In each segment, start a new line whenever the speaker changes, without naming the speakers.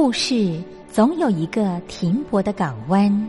故事总有一个停泊的港湾。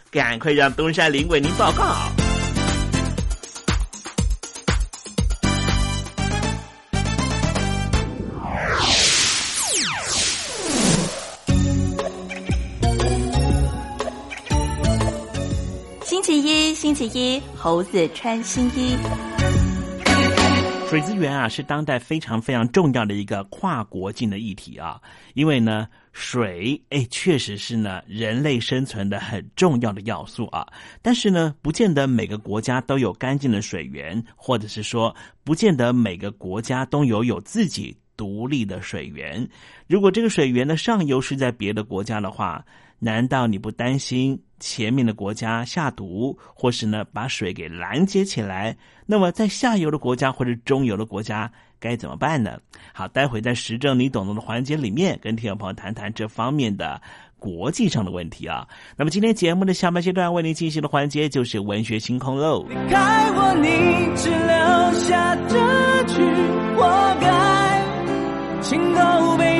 赶快让东山林为您报告。
星期一，星期一，猴子穿新衣。
水资源啊，是当代非常非常重要的一个跨国境的议题啊，因为呢，水哎，确实是呢人类生存的很重要的要素啊。但是呢，不见得每个国家都有干净的水源，或者是说，不见得每个国家都有有自己独立的水源。如果这个水源的上游是在别的国家的话，难道你不担心前面的国家下毒，或是呢把水给拦截起来？那么在下游的国家或者中游的国家该怎么办呢？好，待会在时政你懂得的环节里面，跟听众朋友谈谈这方面的国际上的问题啊。那么今天节目的下半阶段为您进行的环节就是文学星空喽。
离开我，你只留下这句活该，情都被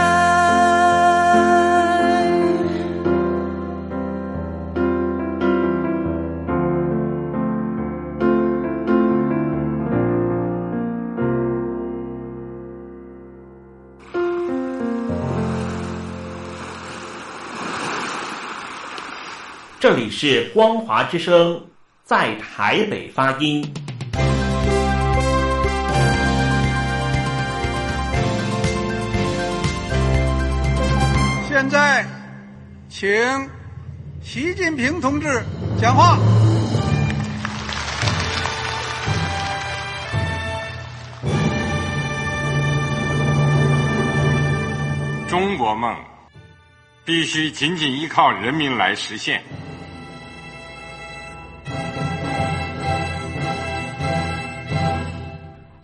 这里是光华之声，在台北发音。
现在，请习近平同志讲话。
中国梦必须紧紧依靠人民来实现。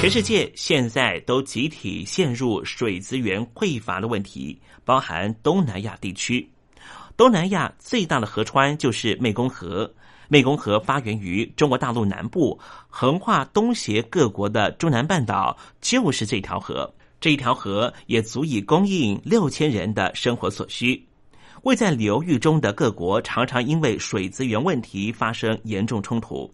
全世界现在都集体陷入水资源匮乏的问题，包含东南亚地区。东南亚最大的河川就是湄公河，湄公河发源于中国大陆南部，横跨东协各国的中南半岛，就是这条河。这一条河也足以供应六千人的生活所需。位在流域中的各国常常因为水资源问题发生严重冲突。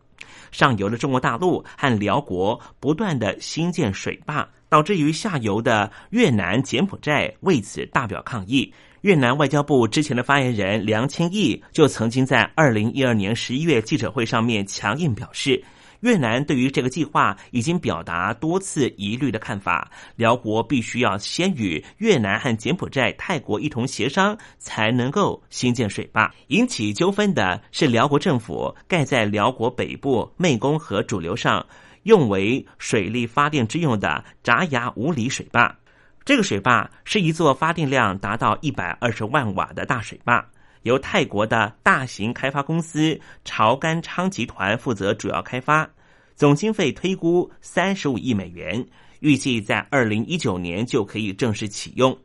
上游的中国大陆和辽国不断的兴建水坝，导致于下游的越南、柬埔寨为此大表抗议。越南外交部之前的发言人梁清义就曾经在二零一二年十一月记者会上面强硬表示。越南对于这个计划已经表达多次疑虑的看法，辽国必须要先与越南和柬埔寨、泰国一同协商，才能够新建水坝。引起纠纷的是辽国政府盖在辽国北部湄公河主流上，用为水力发电之用的扎牙五里水坝。这个水坝是一座发电量达到一百二十万瓦的大水坝。由泰国的大型开发公司潮干昌集团负责主要开发，总经费推估三十五亿美元，预计在二零一九年就可以正式启用。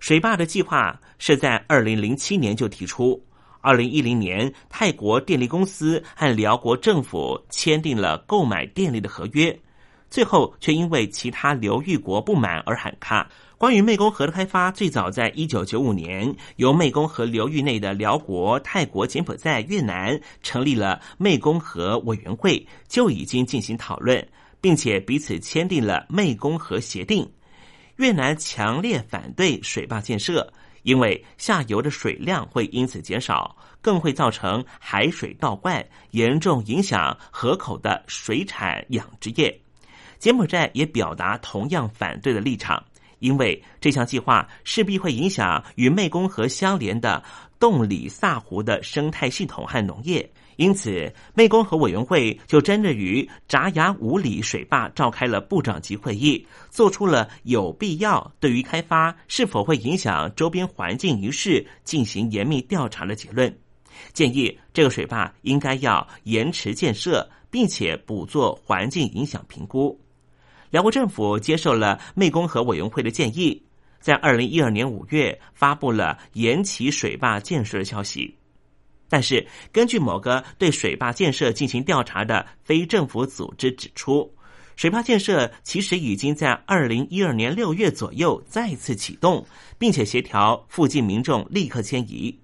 水坝的计划是在二零零七年就提出，二零一零年泰国电力公司和辽国政府签订了购买电力的合约，最后却因为其他流域国不满而喊卡。关于湄公河的开发，最早在一九九五年，由湄公河流域内的辽国、泰国、柬埔寨、越南成立了湄公河委员会，就已经进行讨论，并且彼此签订了湄公河协定。越南强烈反对水坝建设，因为下游的水量会因此减少，更会造成海水倒灌，严重影响河口的水产养殖业。柬埔寨也表达同样反对的立场。因为这项计划势必会影响与湄公河相连的洞里萨湖的生态系统和农业，因此湄公河委员会就针对于扎牙五里水坝召开了部长级会议，做出了有必要对于开发是否会影响周边环境一事进行严密调查的结论，建议这个水坝应该要延迟建设，并且补做环境影响评估。辽国政府接受了湄公河委员会的建议，在二零一二年五月发布了延期水坝建设的消息。但是，根据某个对水坝建设进行调查的非政府组织指出，水坝建设其实已经在二零一二年六月左右再次启动，并且协调附近民众立刻迁移。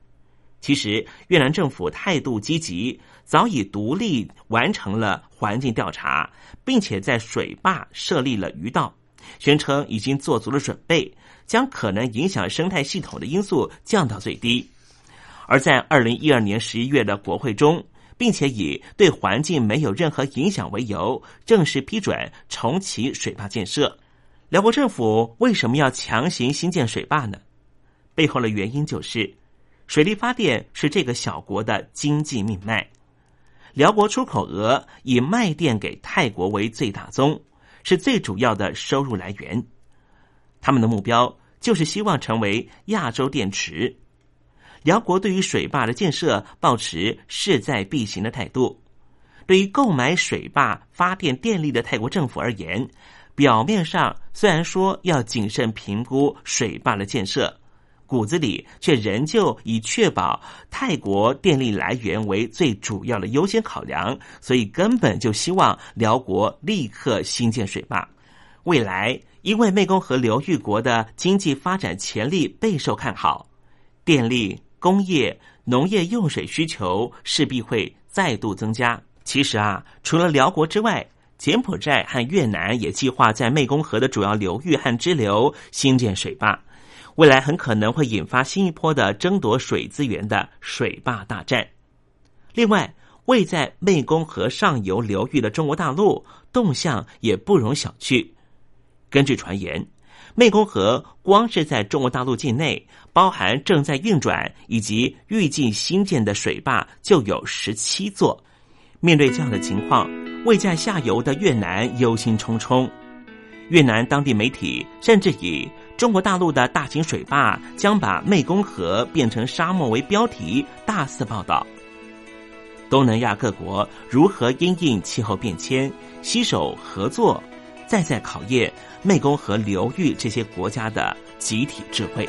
其实，越南政府态度积极，早已独立完成了环境调查，并且在水坝设立了鱼道，宣称已经做足了准备，将可能影响生态系统的因素降到最低。而在二零一二年十一月的国会中，并且以对环境没有任何影响为由，正式批准重启水坝建设。辽国政府为什么要强行新建水坝呢？背后的原因就是。水力发电是这个小国的经济命脉。辽国出口额以卖电给泰国为最大宗，是最主要的收入来源。他们的目标就是希望成为亚洲电池。辽国对于水坝的建设保持势在必行的态度。对于购买水坝发电电力的泰国政府而言，表面上虽然说要谨慎评估水坝的建设。骨子里却仍旧以确保泰国电力来源为最主要的优先考量，所以根本就希望辽国立刻兴建水坝。未来因为湄公河流域国的经济发展潜力备受看好，电力、工业、农业用水需求势必会再度增加。其实啊，除了辽国之外，柬埔寨和越南也计划在湄公河的主要流域和支流兴建水坝。未来很可能会引发新一波的争夺水资源的水坝大战。另外，位在湄公河上游流域的中国大陆动向也不容小觑。根据传言，湄公河光是在中国大陆境内，包含正在运转以及预计新建的水坝就有十七座。面对这样的情况，位在下游的越南忧心忡忡。越南当地媒体甚至以中国大陆的大型水坝将把湄公河变成沙漠为标题，大肆报道。东南亚各国如何因应气候变迁，携手合作，再再考验湄公河流域这些国家的集体智慧。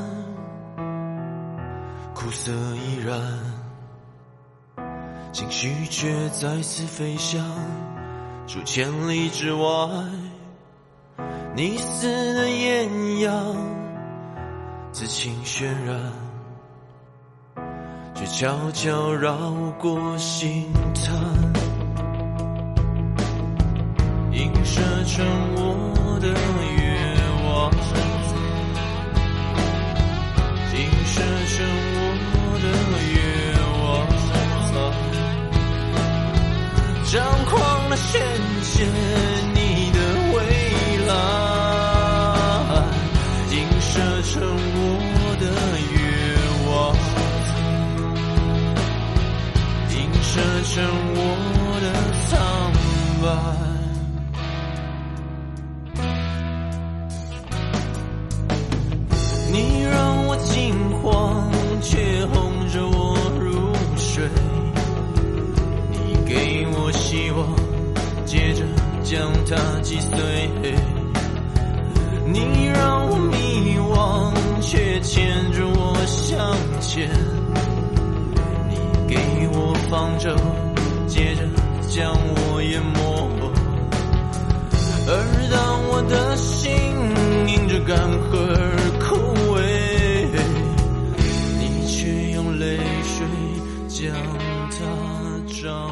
暮色依然，情绪却再次飞翔数千里之外。你似的艳阳，此情渲染，却悄悄绕过心潭，映射成我的愿望。映射成我的愿望，张狂的宣泄你的未来，映射成我的愿望，映射成我的苍白。你让我惊慌却后希望，接着将它击碎。你让我迷惘，却牵着我向前。你给我方舟，接着将我淹没。而当我的心因着干涸而枯萎。你却用泪水将它找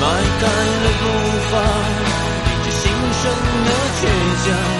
迈开了步伐，迎着新生的倔强。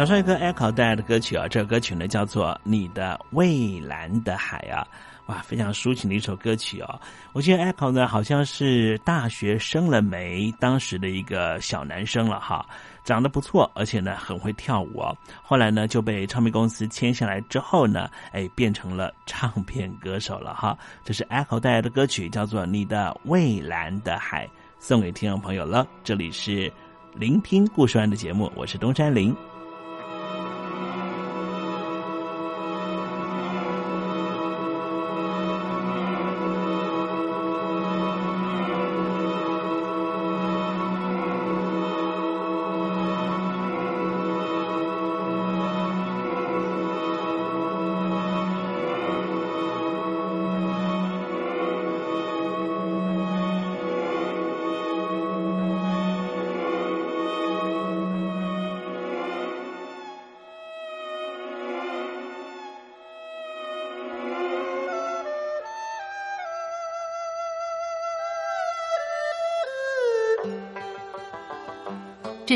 小帅哥 Echo 带来的歌曲啊，这首歌曲呢叫做《你的蔚蓝的海》啊，哇，非常抒情的一首歌曲哦。我记得 Echo 呢好像是大学生了没，当时的一个小男生了哈，长得不错，而且呢很会跳舞哦。后来呢就被唱片公司签下来之后呢，哎，变成了唱片歌手了哈。这是 Echo 带来的歌曲，叫做《你的蔚蓝的海》，送给听众朋友了。这里是聆听故事湾的节目，我是东山林。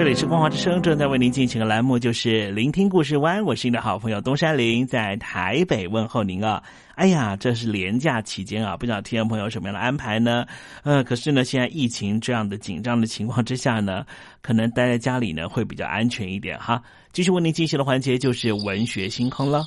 这里是光华之声，正在为您进行的栏目就是聆听故事湾。我是你的好朋友东山林，在台北问候您啊。哎呀，这是连假期间啊，不知道听众朋友什么样的安排呢？呃，可是呢，现在疫情这样的紧张的情况之下呢，可能待在家里呢会比较安全一点哈。继续为您进行的环节就是文学星空了。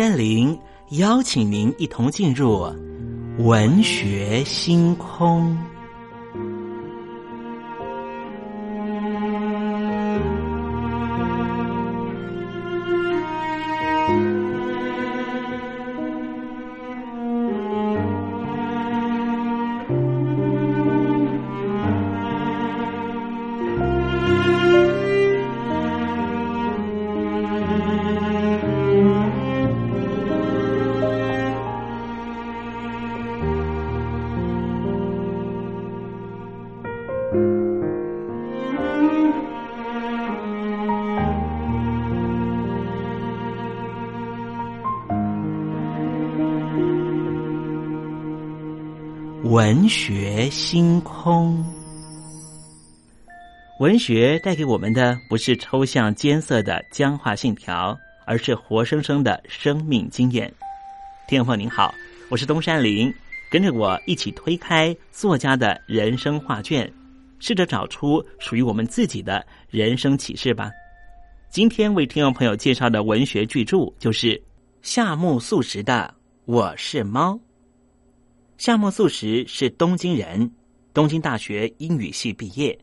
山林邀请您一同进入文学星空。学星空，文学带给我们的不是抽象艰涩的僵化信条，而是活生生的生命经验。听众朋友您好，我是东山林，跟着我一起推开作家的人生画卷，试着找出属于我们自己的人生启示吧。今天为听众朋友介绍的文学巨著就是夏目漱石的《我是猫》。夏目漱石是东京人，东京大学英语系毕业，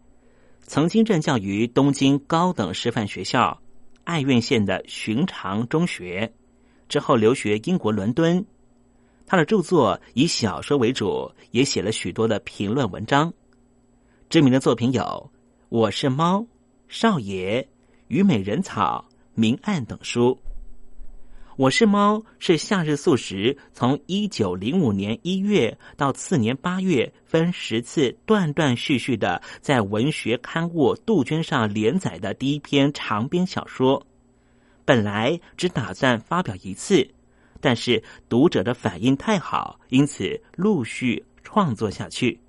曾经任教于东京高等师范学校、爱媛县的寻常中学，之后留学英国伦敦。他的著作以小说为主，也写了许多的评论文章。知名的作品有《我是猫》《少爷》《虞美人草》《明暗》等书。我是猫是夏日素食，从一九零五年一月到次年八月，分十次断断续续的在文学刊物杜鹃上连载的第一篇长篇小说。本来只打算发表一次，但是读者的反应太好，因此陆续创作下去。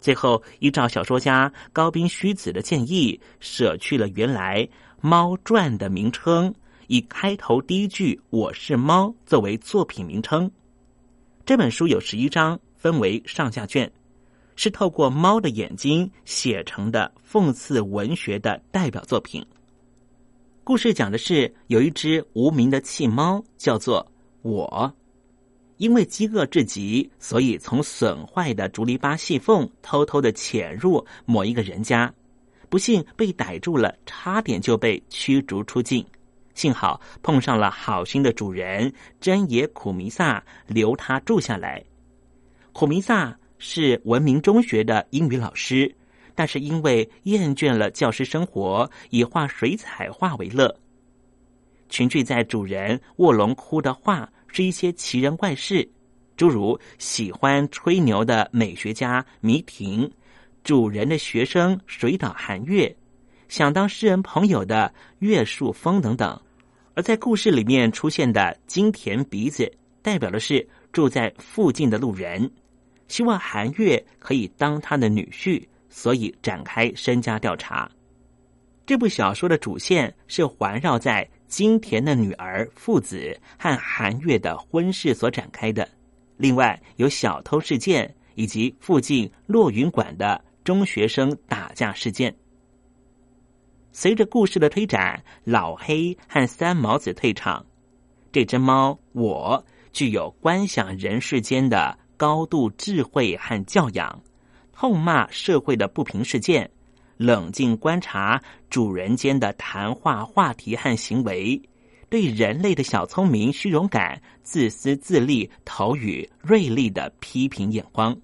最后依照小说家高滨虚子的建议，舍去了原来《猫传》的名称。以开头第一句“我是猫”作为作品名称。这本书有十一章，分为上下卷，是透过猫的眼睛写成的讽刺文学的代表作品。故事讲的是有一只无名的弃猫，叫做我，因为饥饿至极，所以从损坏的竹篱笆细缝偷偷的潜入某一个人家，不幸被逮住了，差点就被驱逐出境。幸好碰上了好心的主人真野苦弥撒，留他住下来。苦弥撒是文明中学的英语老师，但是因为厌倦了教师生活，以画水彩画为乐。群聚在主人卧龙窟的画是一些奇人怪事，诸如喜欢吹牛的美学家迷婷、主人的学生水岛寒月、想当诗人朋友的月树风等等。而在故事里面出现的金田鼻子，代表的是住在附近的路人，希望韩月可以当他的女婿，所以展开身家调查。这部小说的主线是环绕在金田的女儿父子和韩月的婚事所展开的。另外有小偷事件以及附近落云馆的中学生打架事件。随着故事的推展，老黑和三毛子退场，这只猫我具有观想人世间的高度智慧和教养，痛骂社会的不平事件。冷静观察主人间的谈话话题和行为，对人类的小聪明、虚荣感、自私自利投予锐利的批评眼光。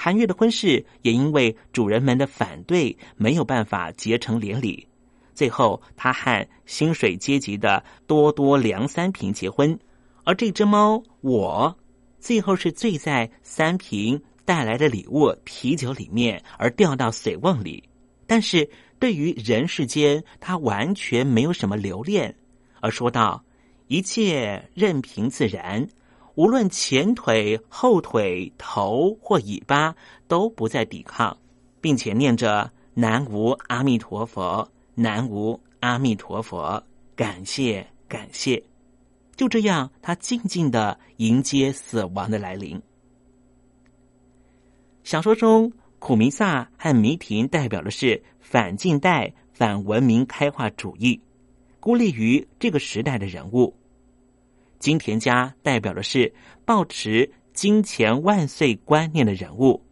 韩月的婚事也因为主人们的反对，没有办法结成连理。最后，他和薪水阶级的多多梁三平结婚，而这只猫我，最后是醉在三平。带来的礼物啤酒里面，而掉到水瓮里。但是对于人世间，他完全没有什么留恋，而说道：“一切任凭自然，无论前腿、后腿、头或尾巴，都不再抵抗，并且念着南无阿弥陀佛，南无阿弥陀佛，感谢感谢。”就这样，他静静的迎接死亡的来临。小说中，苦弥撒和弥婷代表的是反近代、反文明开化主义，孤立于这个时代的人物。金田家代表的是抱持金钱万岁观念的人物。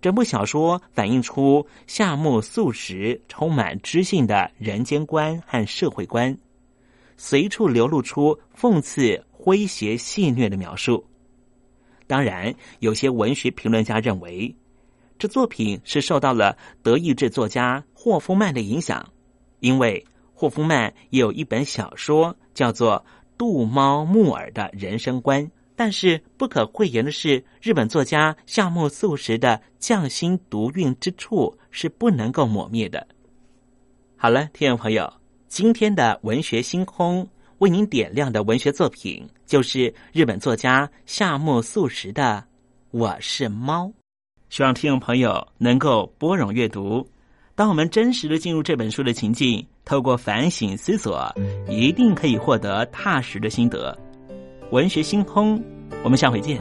整部小说反映出夏目漱石充满知性的人间观和社会观，随处流露出讽刺、诙谐、戏谑的描述。当然，有些文学评论家认为，这作品是受到了德意志作家霍夫曼的影响，因为霍夫曼也有一本小说叫做《杜猫木耳的人生观》。但是不可讳言的是，日本作家夏目漱石的匠心独运之处是不能够抹灭的。好了，听众朋友，今天的文学星空。为您点亮的文学作品，就是日本作家夏目漱石的《我是猫》。希望听众朋友能够拨冗阅读。当我们真实的进入这本书的情境，透过反省思索，一定可以获得踏实的心得。文学星空，我们下回见。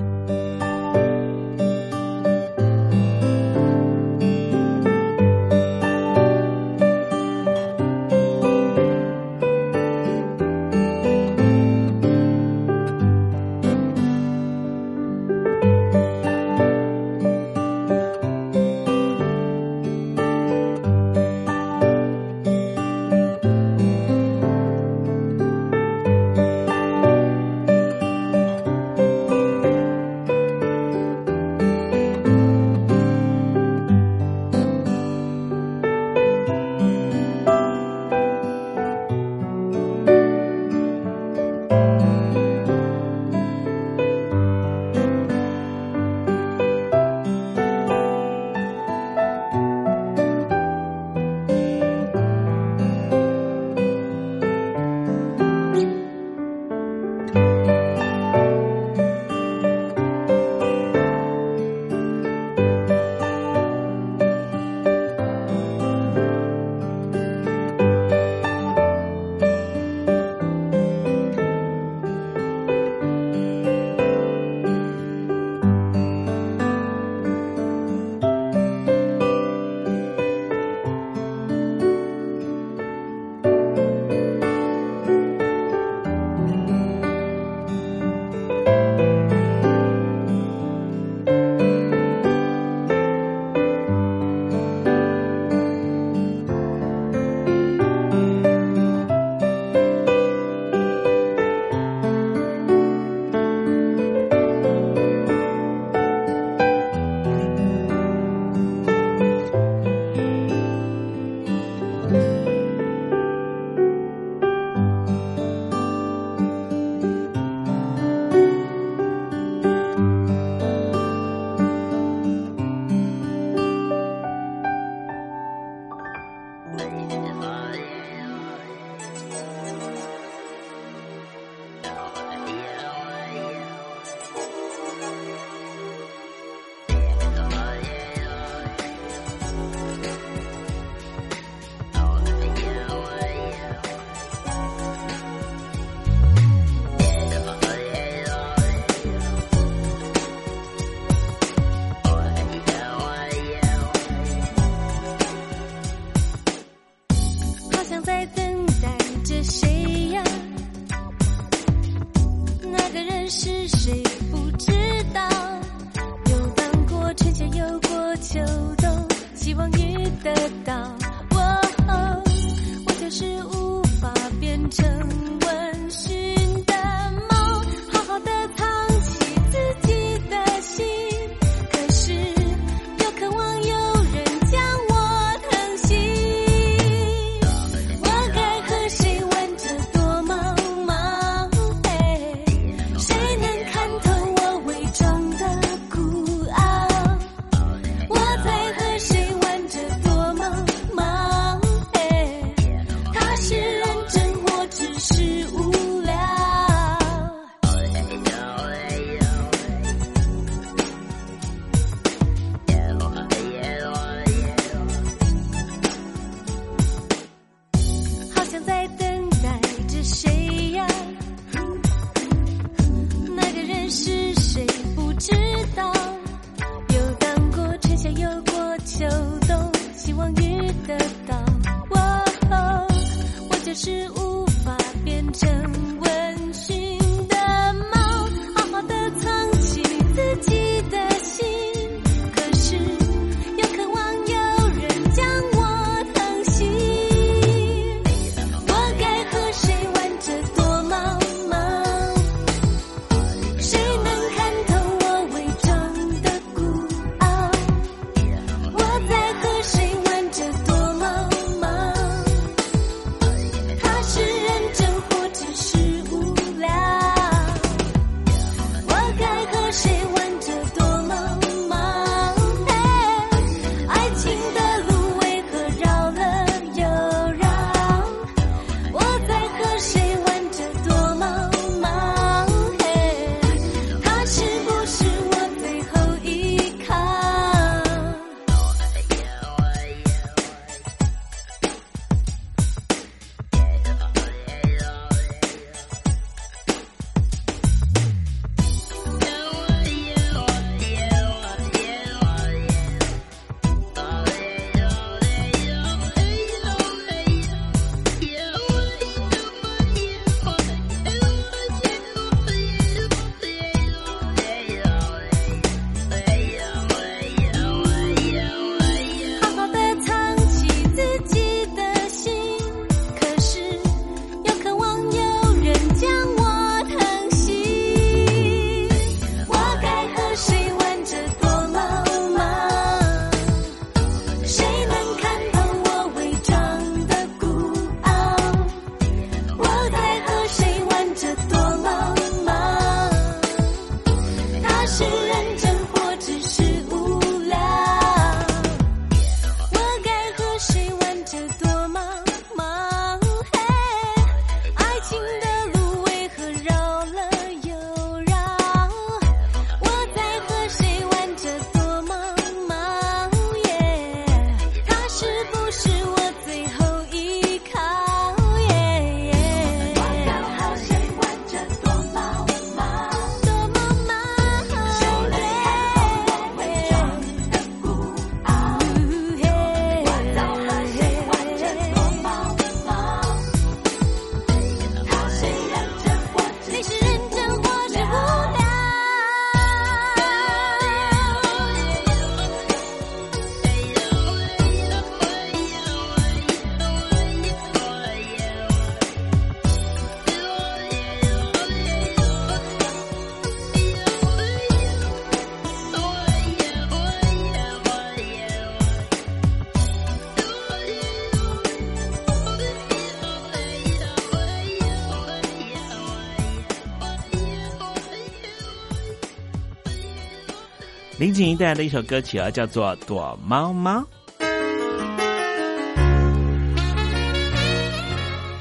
景怡带来的一首歌曲啊，叫做《躲猫猫》。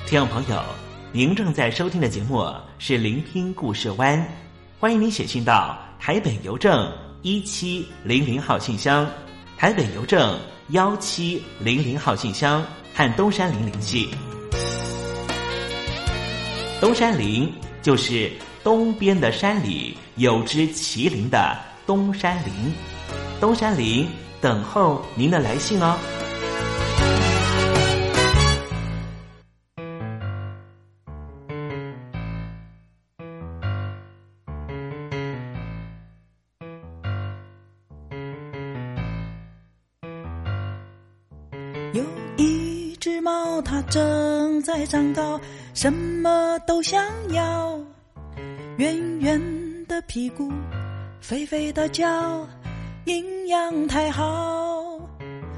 听众朋友，您正在收听的节目是《聆听故事湾》，欢迎您写信到台北邮政一七零零号信箱，台北邮政幺七零零号信箱和东山林联系。东山林就是东边的山里有只麒麟的东山林，东山林等候您的来信哦。
有一只猫，它正在长高，什么都想要。圆圆的屁股，肥肥的脚，营养太好。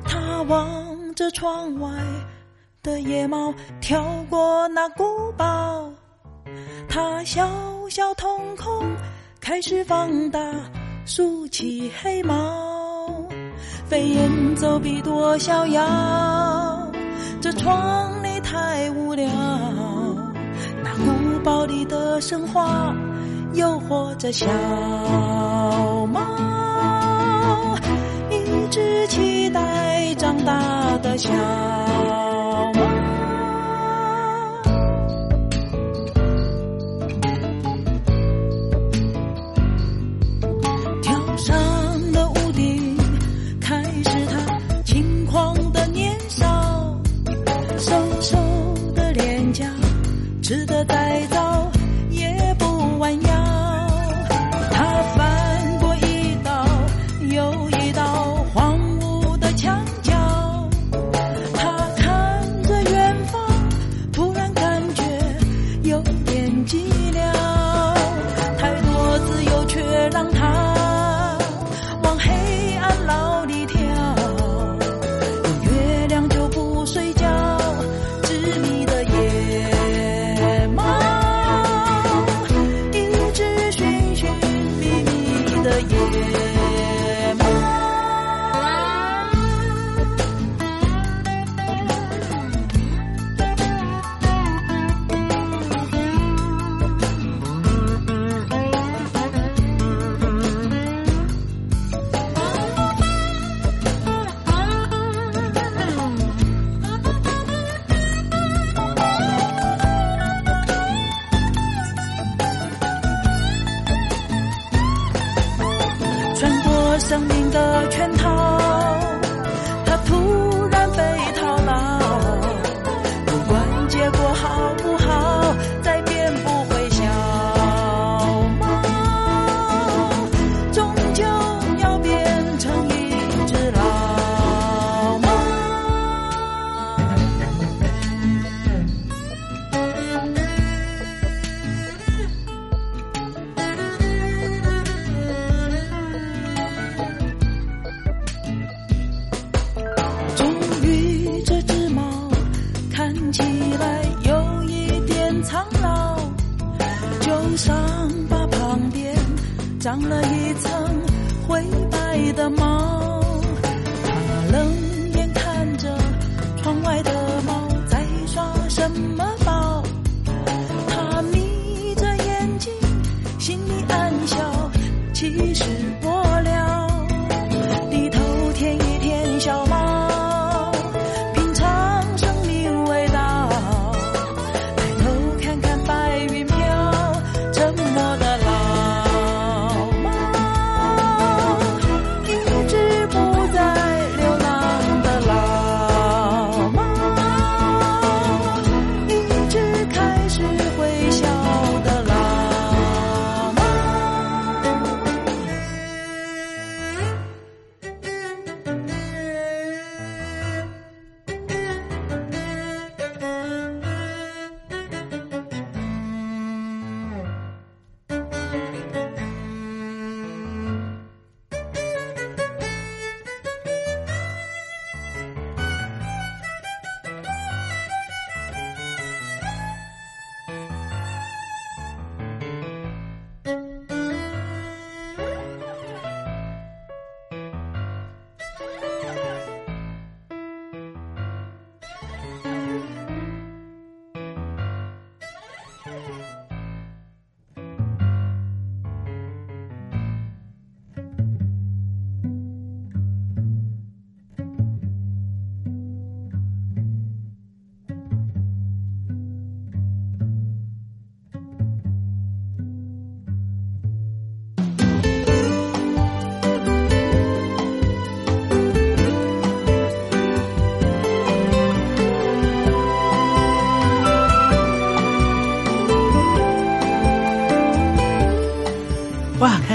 它望着窗外的野猫，跳过那古堡。它小小瞳孔开始放大，竖起黑毛。飞檐走壁多逍遥，这窗里太无聊。那古堡里的神话诱惑着小猫，一只期待长大的小猫。跳上了屋顶。开始他轻狂的年少，瘦瘦的脸颊，吃的再早长了一层